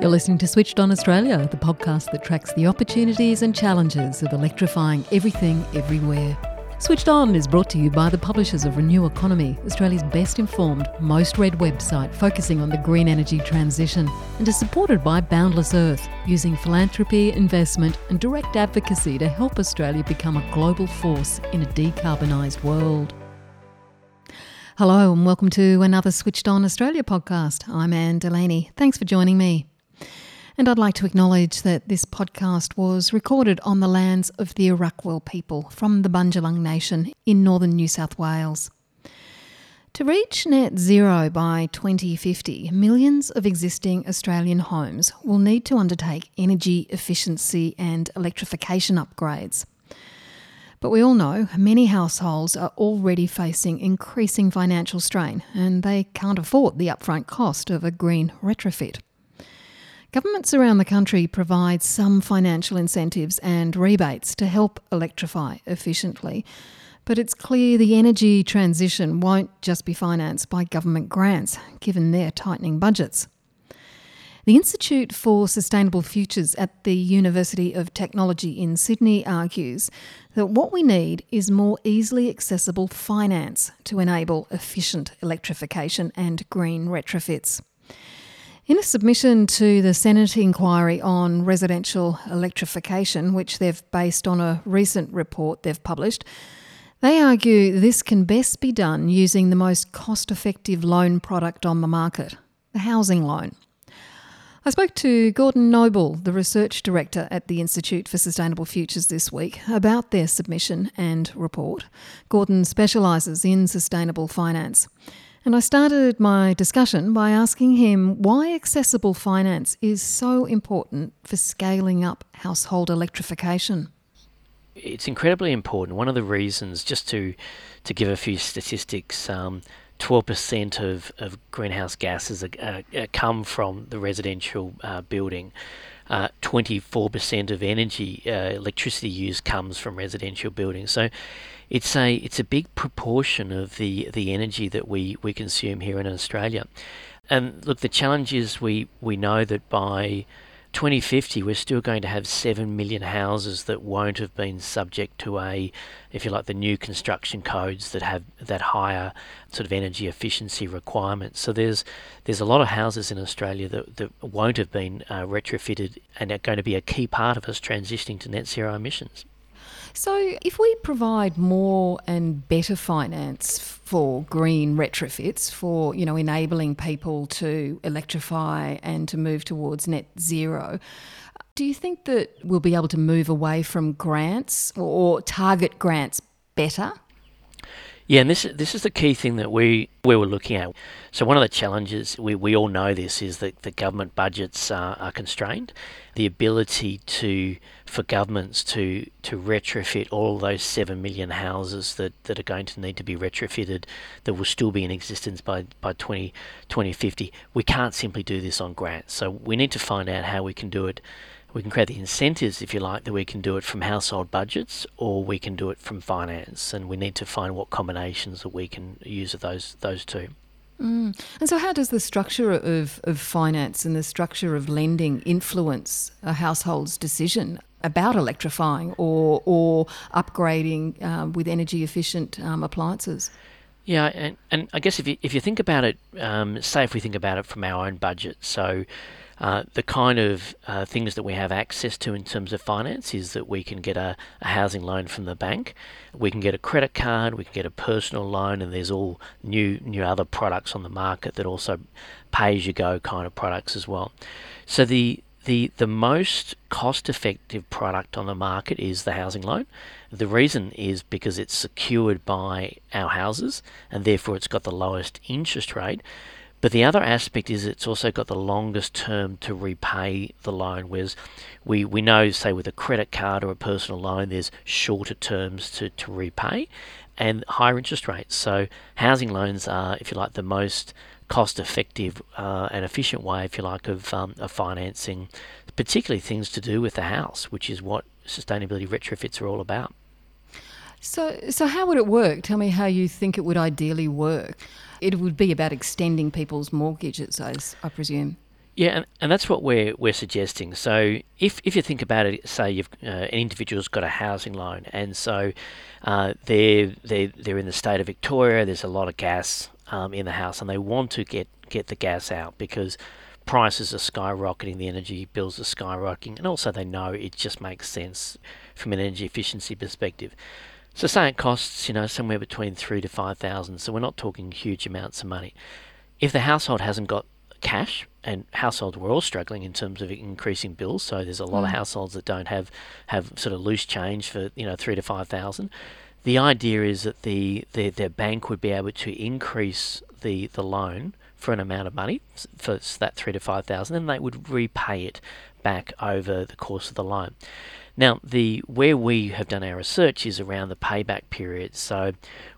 You're listening to Switched On Australia, the podcast that tracks the opportunities and challenges of electrifying everything everywhere. Switched On is brought to you by the publishers of Renew Economy, Australia's best informed, most read website focusing on the green energy transition, and is supported by Boundless Earth, using philanthropy, investment, and direct advocacy to help Australia become a global force in a decarbonised world. Hello, and welcome to another Switched On Australia podcast. I'm Anne Delaney. Thanks for joining me. And I'd like to acknowledge that this podcast was recorded on the lands of the Arakwal people from the Bundjalung Nation in northern New South Wales. To reach net zero by 2050, millions of existing Australian homes will need to undertake energy efficiency and electrification upgrades. But we all know many households are already facing increasing financial strain and they can't afford the upfront cost of a green retrofit. Governments around the country provide some financial incentives and rebates to help electrify efficiently, but it's clear the energy transition won't just be financed by government grants, given their tightening budgets. The Institute for Sustainable Futures at the University of Technology in Sydney argues that what we need is more easily accessible finance to enable efficient electrification and green retrofits. In a submission to the Senate inquiry on residential electrification, which they've based on a recent report they've published, they argue this can best be done using the most cost effective loan product on the market the housing loan. I spoke to Gordon Noble, the research director at the Institute for Sustainable Futures, this week about their submission and report. Gordon specialises in sustainable finance. And I started my discussion by asking him why accessible finance is so important for scaling up household electrification. It's incredibly important. One of the reasons, just to, to give a few statistics, um, 12% of, of greenhouse gases are, come from the residential uh, building. Uh, 24% of energy, uh, electricity use comes from residential buildings. So it's a it's a big proportion of the the energy that we we consume here in Australia. And look, the challenge is we we know that by 2050 we're still going to have 7 million houses that won't have been subject to a if you like the new construction codes that have that higher sort of energy efficiency requirements so there's there's a lot of houses in Australia that, that won't have been uh, retrofitted and are going to be a key part of us transitioning to net zero emissions so, if we provide more and better finance for green retrofits, for you know enabling people to electrify and to move towards net zero, do you think that we'll be able to move away from grants or target grants better? Yeah, and this this is the key thing that we we were looking at. So one of the challenges we, we all know this is that the government budgets are, are constrained. The ability to for governments to to retrofit all those seven million houses that, that are going to need to be retrofitted that will still be in existence by by 20, 2050. We can't simply do this on grants. So we need to find out how we can do it we can create the incentives, if you like, that we can do it from household budgets or we can do it from finance, and we need to find what combinations that we can use of those those two. Mm. And so, how does the structure of, of finance and the structure of lending influence a household's decision about electrifying or or upgrading um, with energy efficient um, appliances? Yeah, and, and I guess if you if you think about it, um, say if we think about it from our own budget, so uh, the kind of uh, things that we have access to in terms of finance is that we can get a, a, housing loan from the bank, we can get a credit card, we can get a personal loan, and there's all new new other products on the market that also pay as you go kind of products as well. So the the the most cost effective product on the market is the housing loan. The reason is because it's secured by our houses and therefore it's got the lowest interest rate. But the other aspect is it's also got the longest term to repay the loan, whereas we, we know, say, with a credit card or a personal loan, there's shorter terms to, to repay and higher interest rates. So housing loans are, if you like, the most cost effective uh, and efficient way, if you like, of, um, of financing, particularly things to do with the house, which is what sustainability retrofits are all about. So, so how would it work? Tell me how you think it would ideally work. It would be about extending people's mortgages, I, I presume. Yeah, and, and that's what we're we're suggesting. So if if you think about it, say you've uh, an individual's got a housing loan, and so uh, they're they they're in the state of Victoria. There's a lot of gas um, in the house, and they want to get get the gas out because prices are skyrocketing, the energy bills are skyrocketing, and also they know it just makes sense from an energy efficiency perspective. So say it costs, you know, somewhere between three to five thousand. So we're not talking huge amounts of money. If the household hasn't got cash, and households were all struggling in terms of increasing bills. So there's a lot mm. of households that don't have have sort of loose change for you know three to five thousand. The idea is that the, the their bank would be able to increase the the loan for an amount of money for that three to five thousand, and they would repay it back over the course of the loan. Now, the where we have done our research is around the payback period. So,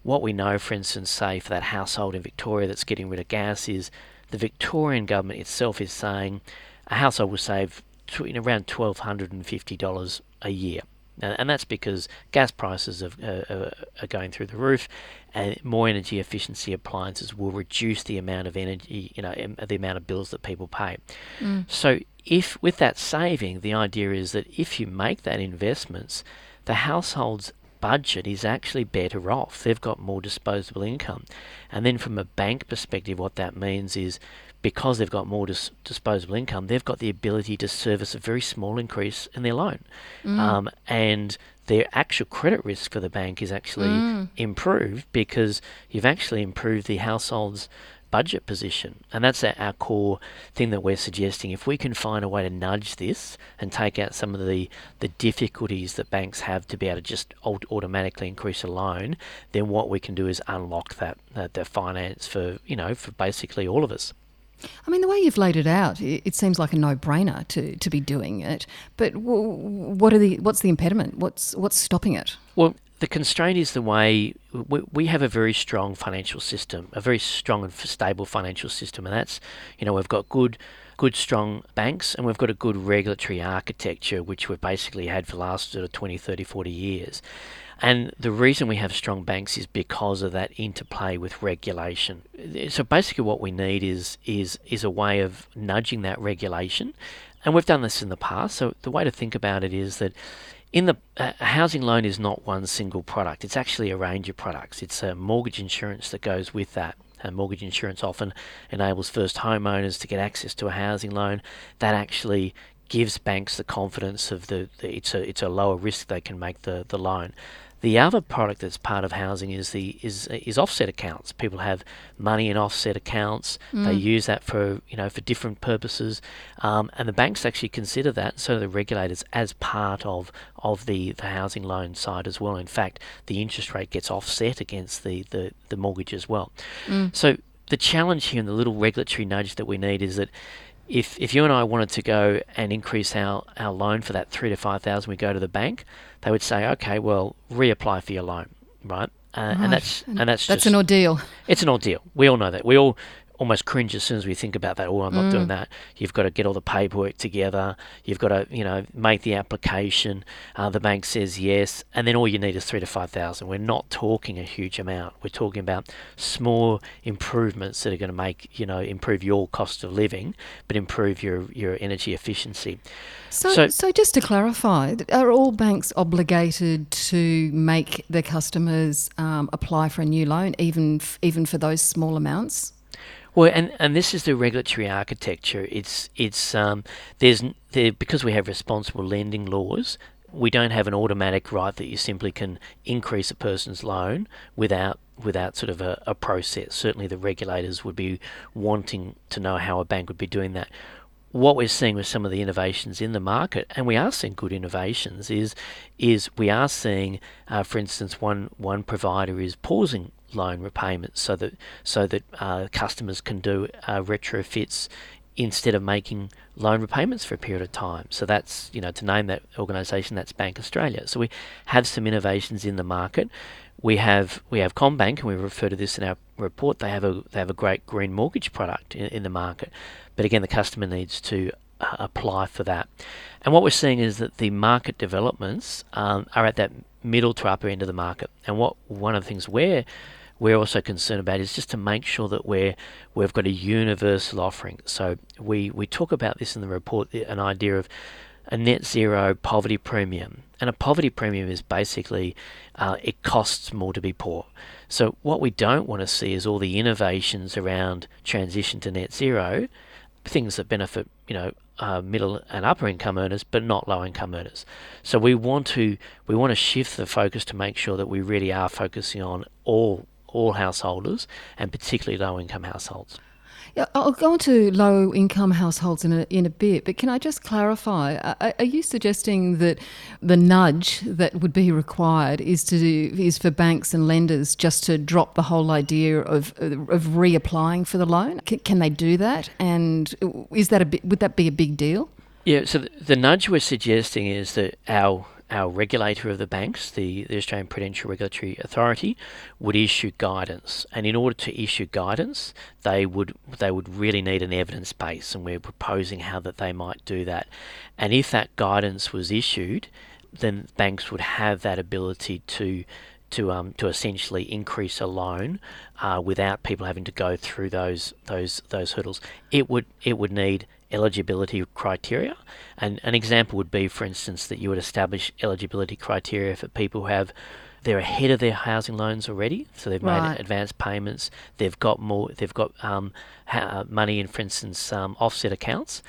what we know, for instance, say for that household in Victoria that's getting rid of gas, is the Victorian government itself is saying a household will save around twelve hundred and fifty dollars a year. And that's because gas prices are, uh, are going through the roof, and more energy efficiency appliances will reduce the amount of energy, you know, the amount of bills that people pay. Mm. So, if with that saving, the idea is that if you make that investments, the household's budget is actually better off. They've got more disposable income. And then from a bank perspective, what that means is because they've got more dis- disposable income, they've got the ability to service a very small increase in their loan. Mm. Um, and their actual credit risk for the bank is actually mm. improved because you've actually improved the household's budget position. And that's our core thing that we're suggesting. If we can find a way to nudge this and take out some of the, the difficulties that banks have to be able to just automatically increase a loan, then what we can do is unlock that, that the finance for, you know, for basically all of us. I mean, the way you've laid it out, it, seems like a no-brainer to, to be doing it. But what are the what's the impediment? What's what's stopping it? Well, the constraint is the way we, have a very strong financial system, a very strong and stable financial system, and that's you know we've got good good strong banks and we've got a good regulatory architecture which we've basically had for the last sort of 20 30 40 years and the reason we have strong banks is because of that interplay with regulation. So basically, what we need is is is a way of nudging that regulation, and we've done this in the past. So the way to think about it is that in the a housing loan is not one single product. It's actually a range of products. It's a mortgage insurance that goes with that. And mortgage insurance often enables first homeowners to get access to a housing loan. That actually gives banks the confidence of the, the it's a it's a lower risk they can make the, the loan. The other product that's part of housing is the is is offset accounts. People have money in offset accounts. Mm. They use that for you know for different purposes, um, and the banks actually consider that. So the regulators as part of of the, the housing loan side as well. In fact, the interest rate gets offset against the the, the mortgage as well. Mm. So the challenge here and the little regulatory nudge that we need is that if if you and I wanted to go and increase our, our loan for that three to five thousand, we go to the bank, they would say, okay, well, reapply for your loan, right? Uh, right. And that's and that's that's just, an ordeal. It's an ordeal. We all know that. We all almost cringe as soon as we think about that. Oh, I'm not mm. doing that. You've got to get all the paperwork together. You've got to, you know, make the application. Uh, the bank says yes, and then all you need is three to five thousand. We're not talking a huge amount. We're talking about small improvements that are going to make, you know, improve your cost of living, but improve your your energy efficiency. So, so, so just to clarify, are all banks obligated to make their customers um, apply for a new loan, even f- even for those small amounts? Well, and, and this is the regulatory architecture. It's it's um, there's there because we have responsible lending laws. We don't have an automatic right that you simply can increase a person's loan without without sort of a, a process. Certainly, the regulators would be wanting to know how a bank would be doing that what we're seeing with some of the innovations in the market, and we are seeing good innovations, is is we are seeing, uh, for instance, one one provider is pausing loan repayments so that so that uh, customers can do uh, retrofits instead of making loan repayments for a period of time. So that's you know to name that organisation that's Bank Australia. So we have some innovations in the market. We have we have CommBank and we refer to this in our report. They have a they have a great green mortgage product in, in the market, but again the customer needs to uh, apply for that. And what we're seeing is that the market developments um, are at that middle to upper end of the market. And what one of the things we're we're also concerned about is just to make sure that we're we've got a universal offering. So we we talk about this in the report, an idea of a net zero poverty premium. And a poverty premium is basically uh, it costs more to be poor. So what we don't want to see is all the innovations around transition to net zero, things that benefit you know uh, middle and upper income earners, but not low income earners. So we want to we want to shift the focus to make sure that we really are focusing on all all householders and particularly low income households. Yeah, I'll go on to low income households in a, in a bit, but can I just clarify? Are, are, you suggesting that the nudge that would be required is to is for banks and lenders just to drop the whole idea of of reapplying for the loan? Can, can they do that? And is that a bit, would that be a big deal? Yeah, so the, the nudge we're suggesting is that our our regulator of the banks, the, the Australian Prudential Regulatory Authority, would issue guidance. And in order to issue guidance, they would they would really need an evidence base, and we're proposing how that they might do that. And if that guidance was issued, then banks would have that ability to to um, to essentially increase a loan uh, without people having to go through those those those hurdles. It would it would need eligibility criteria. And an example would be, for instance, that you would establish eligibility criteria for people who have they're ahead of their housing loans already, so they've right. made advance payments. They've got more. They've got um, ha- money in, for instance, um, offset accounts,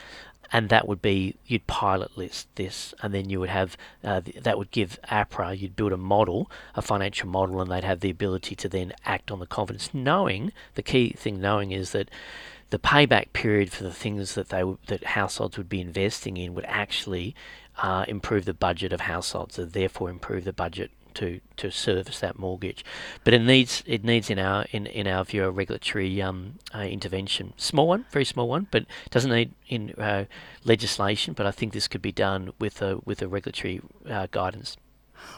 and that would be you'd pilot list this, and then you would have uh, that would give APRA. You'd build a model, a financial model, and they'd have the ability to then act on the confidence, knowing the key thing. Knowing is that the payback period for the things that they that households would be investing in would actually uh, improve the budget of households, and therefore improve the budget to, to service that mortgage. But it needs it needs in our in, in our view a regulatory um, uh, intervention, small one, very small one, but doesn't need in uh, legislation. But I think this could be done with a with a regulatory uh, guidance.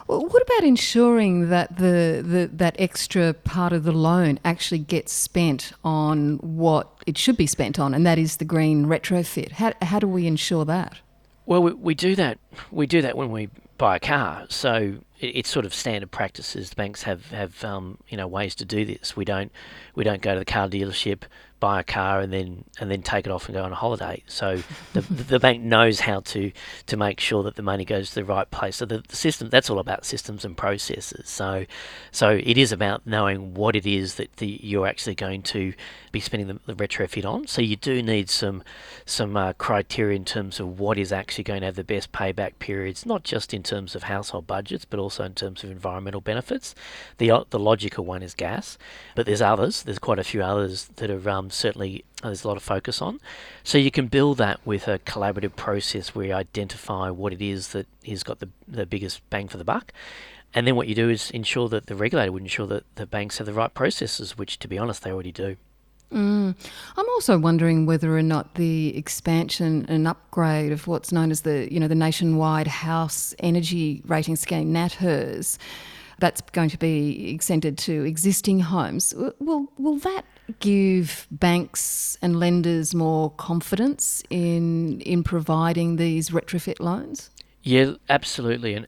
What about ensuring that the, the that extra part of the loan actually gets spent on what it should be spent on, and that is the green retrofit? How, how do we ensure that? Well, we, we do that. We do that when we buy a car. So it's sort of standard practices. The banks have have um, you know ways to do this. We don't we don't go to the car dealership buy a car and then and then take it off and go on a holiday. So the, the bank knows how to to make sure that the money goes to the right place. So the, the, system that's all about systems and processes. So so it is about knowing what it is that the, you're actually going to be spending the, the retrofit on. So you do need some some uh, criteria in terms of what is actually going to have the best payback periods, not just in terms of household budgets, but also in terms of environmental benefits. The the logical one is gas, but there's others. There's quite a few others that are um, certainly there's a lot of focus on. So you can build that with a collaborative process where you identify what it is that has got the, the biggest bang for the buck. And then what you do is ensure that the regulator would ensure that the banks have the right processes, which, to be honest, they already do. Mm. I'm also wondering whether or not the expansion and upgrade of what's known as the, you know, the nationwide house energy rating scheme, NatHERS, that's going to be extended to existing homes. Will will that give banks and lenders more confidence in in providing these retrofit loans? Yeah, absolutely. And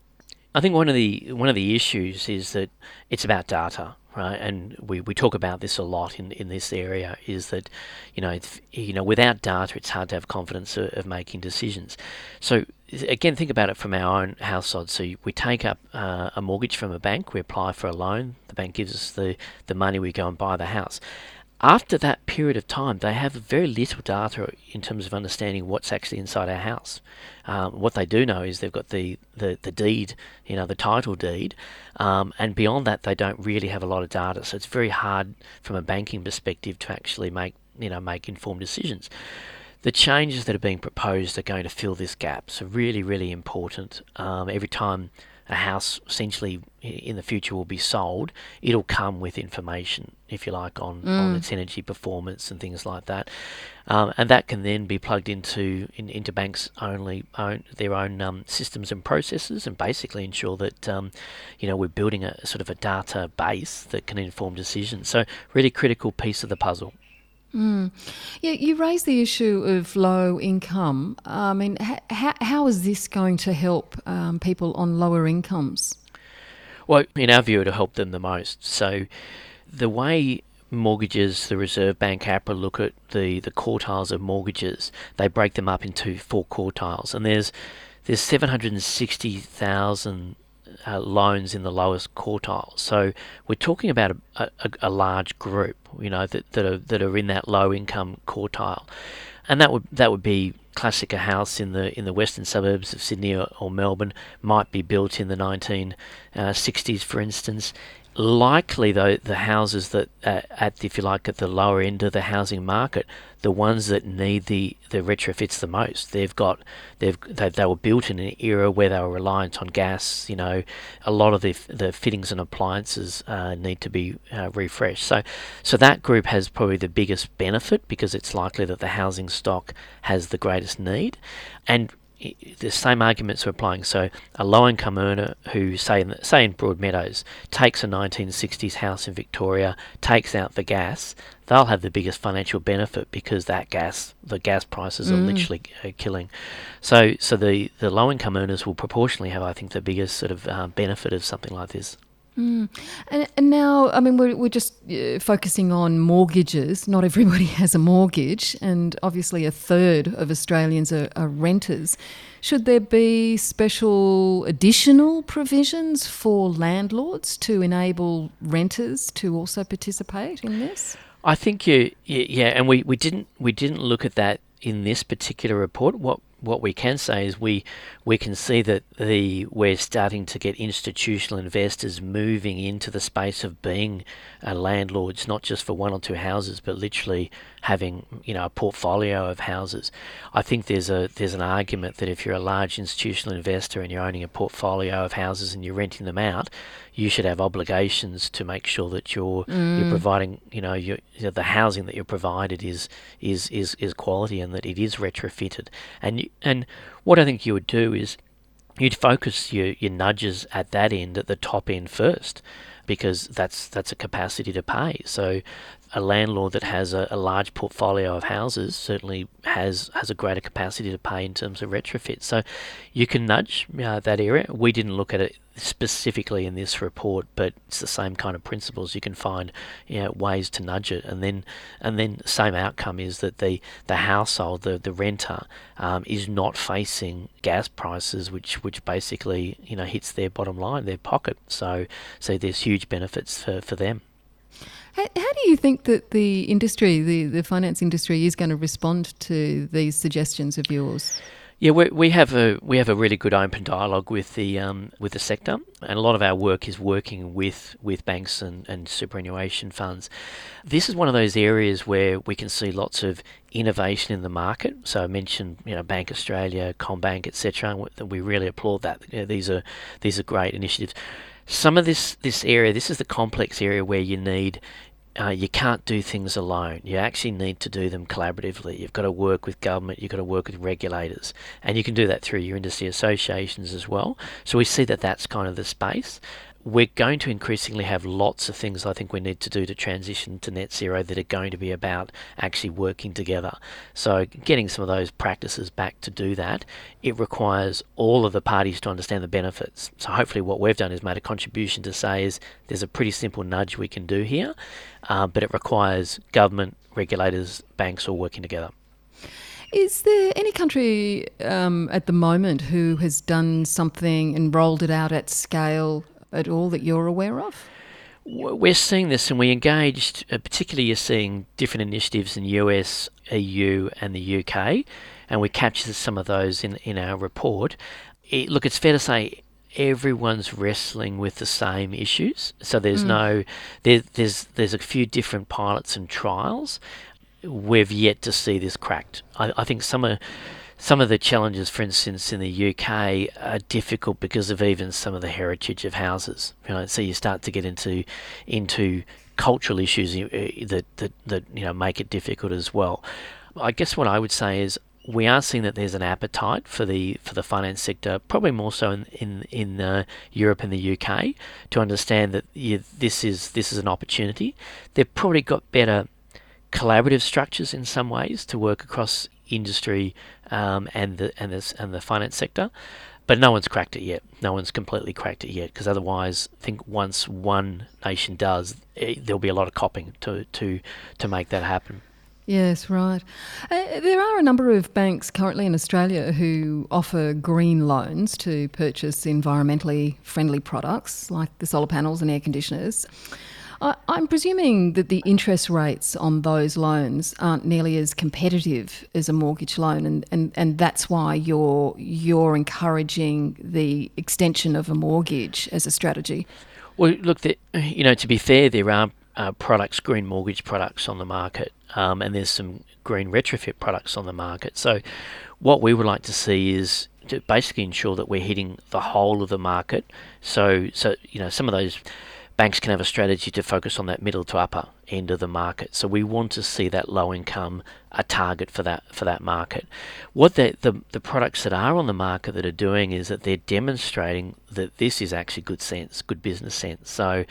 I think one of the one of the issues is that it's about data, right? And we, we talk about this a lot in, in this area. Is that you know you know without data, it's hard to have confidence of, of making decisions. So again, think about it from our own household. So we take up uh, a mortgage from a bank, we apply for a loan, the bank gives us the the money, we go and buy the house after that period of time, they have very little data in terms of understanding what's actually inside our house. Um, what they do know is they've got the, the, the deed, you know, the title deed, um, and beyond that, they don't really have a lot of data. So it's very hard from a banking perspective to actually make, you know, make informed decisions. The changes that are being proposed are going to fill this gap. So really, really important. Um, every time a house essentially in the future will be sold, it'll come with information, if you like, on, mm. on its energy performance and things like that, um, and that can then be plugged into in, into banks' only own their own um, systems and processes, and basically ensure that um, you know we're building a sort of a data base that can inform decisions. So really critical piece of the puzzle. Mm. Yeah, you raised the issue of low income. I mean, how, how is this going to help um, people on lower incomes? Well, in our view, it'll help them the most. So, the way mortgages, the Reserve Bank, APRA look at the, the quartiles of mortgages, they break them up into four quartiles. And there's there's 760,000 uh, loans in the lowest quartile. So we're talking about a, a, a, large group, you know, that, that are that are in that low income quartile, and that would that would be classic a house in the in the western suburbs of Sydney or, or Melbourne might be built in the 1960s, uh, for instance likely though the houses that uh, at if you like at the lower end of the housing market the ones that need the the retrofits the most. They've got they've they, they were built in an era where they were reliant on gas you know. A lot of the the fittings and appliances uh, need to be uh, refreshed. So so that group has probably the biggest benefit because it's likely that the housing stock has the greatest need. And the same arguments are applying. So a low-income earner who, say in, say in Broadmeadows, takes a 1960s house in Victoria, takes out the gas, they'll have the biggest financial benefit because that gas, the gas prices mm. are literally uh, killing. So, so the, the low-income earners will proportionally have, I think, the biggest sort of uh, benefit of something like this. Mm. And, and, now, I mean, we're, we're just uh, focusing on mortgages. Not everybody has a mortgage, and obviously, a third of Australians are, are renters. Should there be special additional provisions for landlords to enable renters to also participate in this? I think you, yeah, and we, we didn't we didn't look at that in this particular report. What what we can say is we we can see that the we're starting to get institutional investors moving into the space of being landlords, not just for one or two houses, but literally having you know a portfolio of houses. I think there's a there's an argument that if you're a large institutional investor and you're owning a portfolio of houses and you're renting them out, you should have obligations to make sure that you're mm. you're providing you know you know, the housing that you're provided is is is is quality and that it is retrofitted and and what I think you would do is you'd focus your, your nudges at that end at the top end first because that's that's a capacity to pay so a landlord that has a, a, large portfolio of houses certainly has has a greater capacity to pay in terms of retrofit. So you can nudge uh, that area. We didn't look at it specifically in this report, but it's the same kind of principles. You can find you know, ways to nudge it, and then and then same outcome is that the the household, the the renter, um, is not facing gas prices, which which basically you know hits their bottom line, their pocket. So so there's huge benefits for for them. How, how do you think that the industry, the, the finance industry, is going to respond to these suggestions of yours? Yeah, we, we have a we have a really good open dialogue with the um, with the sector, and a lot of our work is working with, with banks and, and superannuation funds. This is one of those areas where we can see lots of innovation in the market. So I mentioned you know Bank Australia, CommBank, etc. We really applaud that. You know, these are these are great initiatives. Some of this this area, this is the complex area where you need uh, you can't do things alone. You actually need to do them collaboratively. You've got to work with government, you've got to work with regulators, and you can do that through your industry associations as well. So we see that that's kind of the space we're going to increasingly have lots of things I think we need to do to transition to net zero that are going to be about actually working together. So, getting some of those practices back to do that, it requires all of the parties to understand the benefits. So, hopefully, what we've done is made a contribution to say is there's a pretty simple nudge we can do here, uh, but it requires government, regulators, banks all working together. Is there any country um, at the moment who has done something and rolled it out at scale at all that you're aware of? We're seeing this, and we engaged, uh, particularly you're seeing different initiatives in US, EU, and the UK, and we captured some of those in, in our report. It, look, it's fair to say everyone's wrestling with the same issues. So there's mm. no, there, there's there's a few different pilots and trials. We've yet to see this cracked. I, I think some are some of the challenges, for instance, in the UK are difficult because of even some of the heritage of houses. Know, so you start to get into into cultural issues uh, that that that you know make it difficult as well. I guess what I would say is we are seeing that there's an appetite for the for the finance sector, probably more so in in, in uh, Europe and the UK, to understand that this is this is an opportunity. They've probably got better collaborative structures in some ways to work across industry um, and the and the and the finance sector. but no one's cracked it yet. No one's completely cracked it yet because otherwise, I think once one nation does, it, there'll be a lot of copying to to to make that happen. Yes, right. Uh, there are a number of banks currently in Australia who offer green loans to purchase environmentally friendly products like the solar panels and air conditioners. I, am presuming that the interest rates on those loans aren't nearly as competitive as a mortgage loan, and, and, and that's why you're you're encouraging the extension of a mortgage as a strategy. Well, look, the, you know, to be fair, there are uh, products, green mortgage products on the market, um, and there's some green retrofit products on the market. So, what we would like to see is to basically ensure that we're hitting the whole of the market. So, so you know, some of those banks can have a strategy to focus on that middle to upper end of the market. So we want to see that low income a target for that for that market. What the, the the products that are on the market that are doing is that they're demonstrating that this is actually good sense, good business sense. So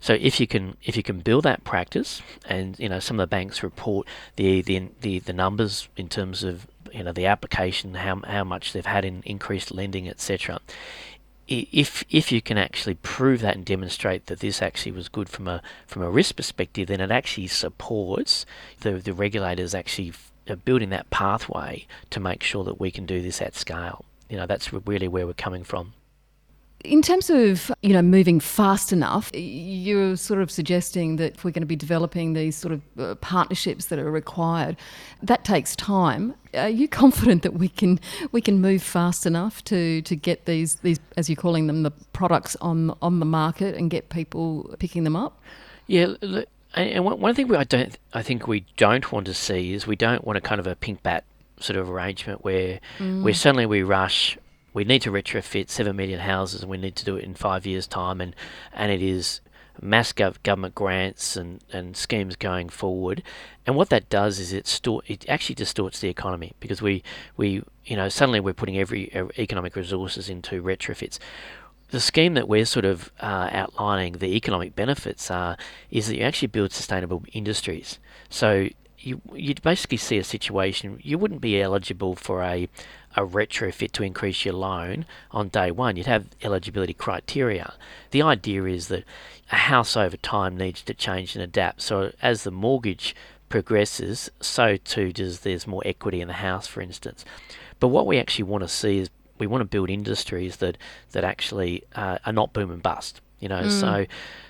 so if you can if you can build that practice and you know some of the banks report the the the, the numbers in terms of you know the application how how much they've had in increased lending etc if if you can actually prove that and demonstrate that this actually was good from a from a risk perspective, then it actually supports the the regulators actually uh, building that pathway to make sure that we can do this at scale. You know, that's really where we're coming from. In terms of you know moving fast enough, you're sort of suggesting that if we're going to be developing these sort of uh, partnerships that are required, that takes time. Are you confident that we can we can move fast enough to, to get these these as you're calling them the products on on the market and get people picking them up? Yeah. Look, and one thing we I don't I think we don't want to see is we don't want a kind of a pink bat sort of arrangement where mm. where suddenly we rush we need to retrofit 7 million houses and we need to do it in five years' time, and, and it is mass government grants and, and schemes going forward. And what that does is it store, it actually distorts the economy because we, we you know suddenly we're putting every economic resources into retrofits. The scheme that we're sort of uh, outlining, the economic benefits are, is that you actually build sustainable industries. So you you'd basically see a situation you wouldn't be eligible for a a retrofit to increase your loan on day one. You'd have eligibility criteria. The idea is that a house over time needs to change and adapt. So as the mortgage progresses, so too does there's more equity in the house, for instance. But what we actually want to see is we want to build industries that that actually uh, are not boom and bust. You know, mm. so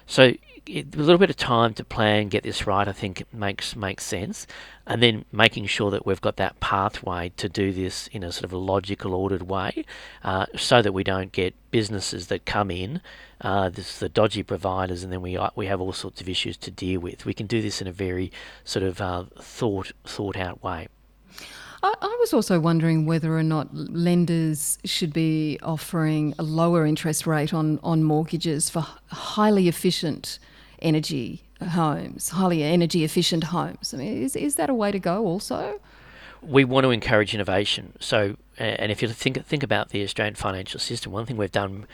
so a little bit of time to plan, get this right, I think makes makes sense, and then making sure that we've got that pathway to do this in a sort of a logical, ordered way, uh, so that we don't get businesses that come in, uh, this the dodgy providers, and then we we have all sorts of issues to deal with. We can do this in a very sort of uh, thought thought out way. I, I was also wondering whether or not lenders should be offering a lower interest rate on, on mortgages for highly efficient energy homes, highly energy efficient homes. I mean, is, is that a way to go also? We want to encourage innovation. So, and if you think think about the Australian financial system, one thing we've done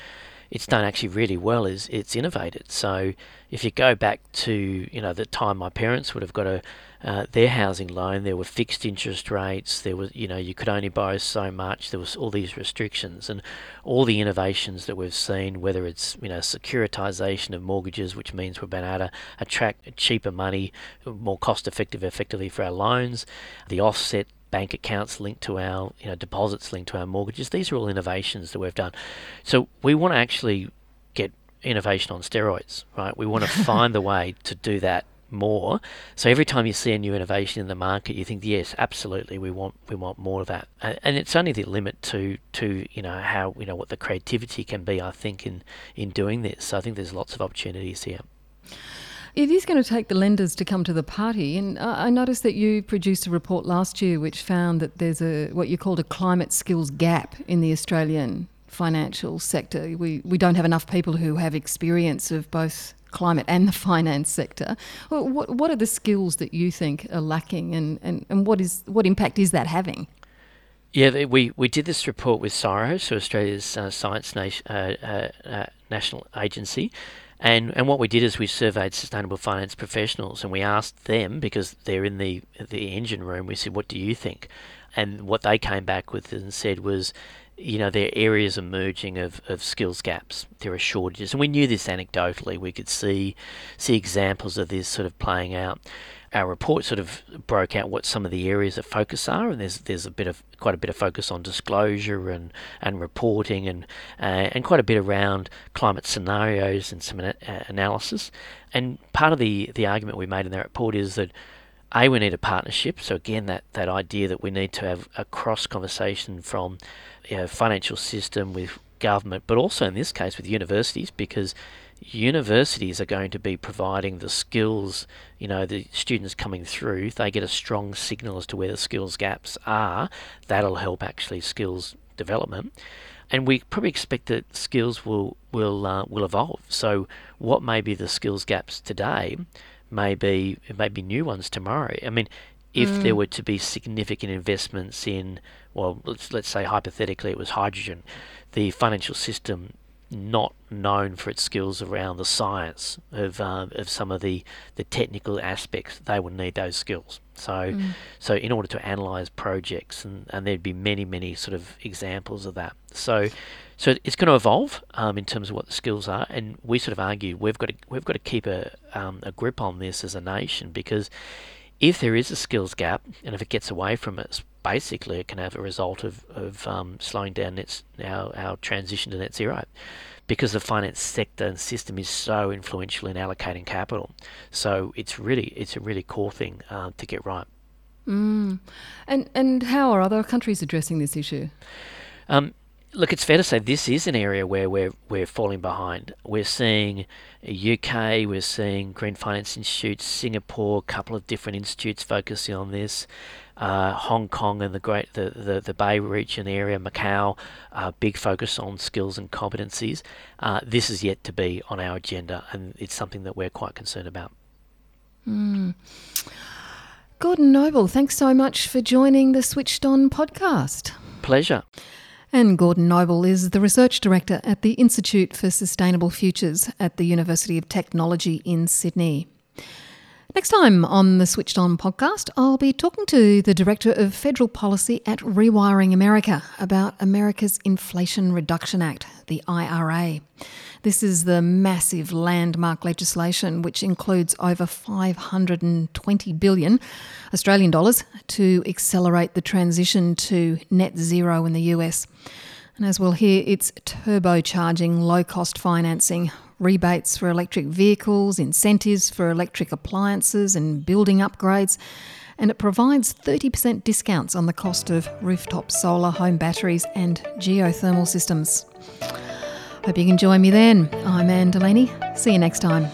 it's done actually really well is it's innovated. So if you go back to you know the time my parents would have got a uh, their housing loan, there were fixed interest rates. There was you know you could only borrow so much. There was all these restrictions and all the innovations that we've seen, whether it's you know securitization of mortgages, which means we've been able to attract cheaper money, more cost effective, effectively for our loans, the offset bank accounts linked to our you know deposits linked to our mortgages. These are all innovations that we've done. So we want to actually get innovation on steroids, right? We want to find the way to do that more. So every time you see a new innovation in the market, you think, yes, absolutely, we want we want more of that. And it's only the limit to to you know how you know what the creativity can be. I think in in doing this. So I think there's lots of opportunities here. It is going to take the lenders to come to the party, and I noticed that you produced a report last year which found that there's a what you called a climate skills gap in the Australian financial sector. We we don't have enough people who have experience of both climate and the finance sector. What what are the skills that you think are lacking, and, and, and what is what impact is that having? Yeah, we, we did this report with CSIRO, so Australia's uh, Science uh, uh, uh, National Agency, and and what we did is we surveyed sustainable finance professionals and we asked them because they're in the the engine room. We said, "What do you think?" And what they came back with and said was, you know, there are areas emerging of, of skills gaps. There are shortages, and we knew this anecdotally. We could see see examples of this sort of playing out. Our report sort of broke out what some of the areas of focus are, and there's there's a bit of quite a bit of focus on disclosure and, and reporting, and uh, and quite a bit around climate scenarios and some uh, analysis. And part of the the argument we made in that report is that a we need a partnership. So again, that that idea that we need to have a cross conversation from you know, financial system with government, but also in this case with universities, because universities are going to be providing the skills, you know, the students coming through, they get a strong signal as to where the skills gaps are, that'll help actually skills development. And we probably expect that skills will will uh, will evolve. So what may be the skills gaps today may be may be new ones tomorrow. I mean, if mm. there were to be significant investments in, well, let's let's say hypothetically it was hydrogen, the financial system not known for its skills around the science of uh, of some of the, the technical aspects, they would need those skills. So mm. so in order to analyze projects, and, and there'd be many many sort of examples of that. So so it's going to evolve um, in terms of what the skills are, and we sort of argue we've got to we've got to keep a um, a grip on this as a nation because if there is a skills gap, and if it gets away from us, basically it can have a result of, of um, slowing down its, our, our transition to net zero because the finance sector and system is so influential in allocating capital. So it's really it's a really core thing uh, to get right. Mm. And and how are other countries addressing this issue? Um, look, it's fair to say this is an area where we're we're falling behind. We're seeing UK, we're seeing Green Finance Institute, Singapore, a couple of different institutes focusing on this. Uh, Hong Kong and the great the, the, the Bay region area, Macau, uh, big focus on skills and competencies. Uh, this is yet to be on our agenda, and it's something that we're quite concerned about. Mm. Gordon Noble, thanks so much for joining the Switched On podcast. Pleasure. And Gordon Noble is the Research Director at the Institute for Sustainable Futures at the University of Technology in Sydney. Next time on the Switched On podcast, I'll be talking to the Director of Federal Policy at Rewiring America about America's Inflation Reduction Act, the IRA. This is the massive landmark legislation which includes over 520 billion Australian dollars to accelerate the transition to net zero in the US. And as we'll hear, it's turbocharging low cost financing rebates for electric vehicles, incentives for electric appliances and building upgrades, and it provides 30% discounts on the cost of rooftop solar, home batteries, and geothermal systems. Hope you can join me then. I'm Anne Delaney. See you next time.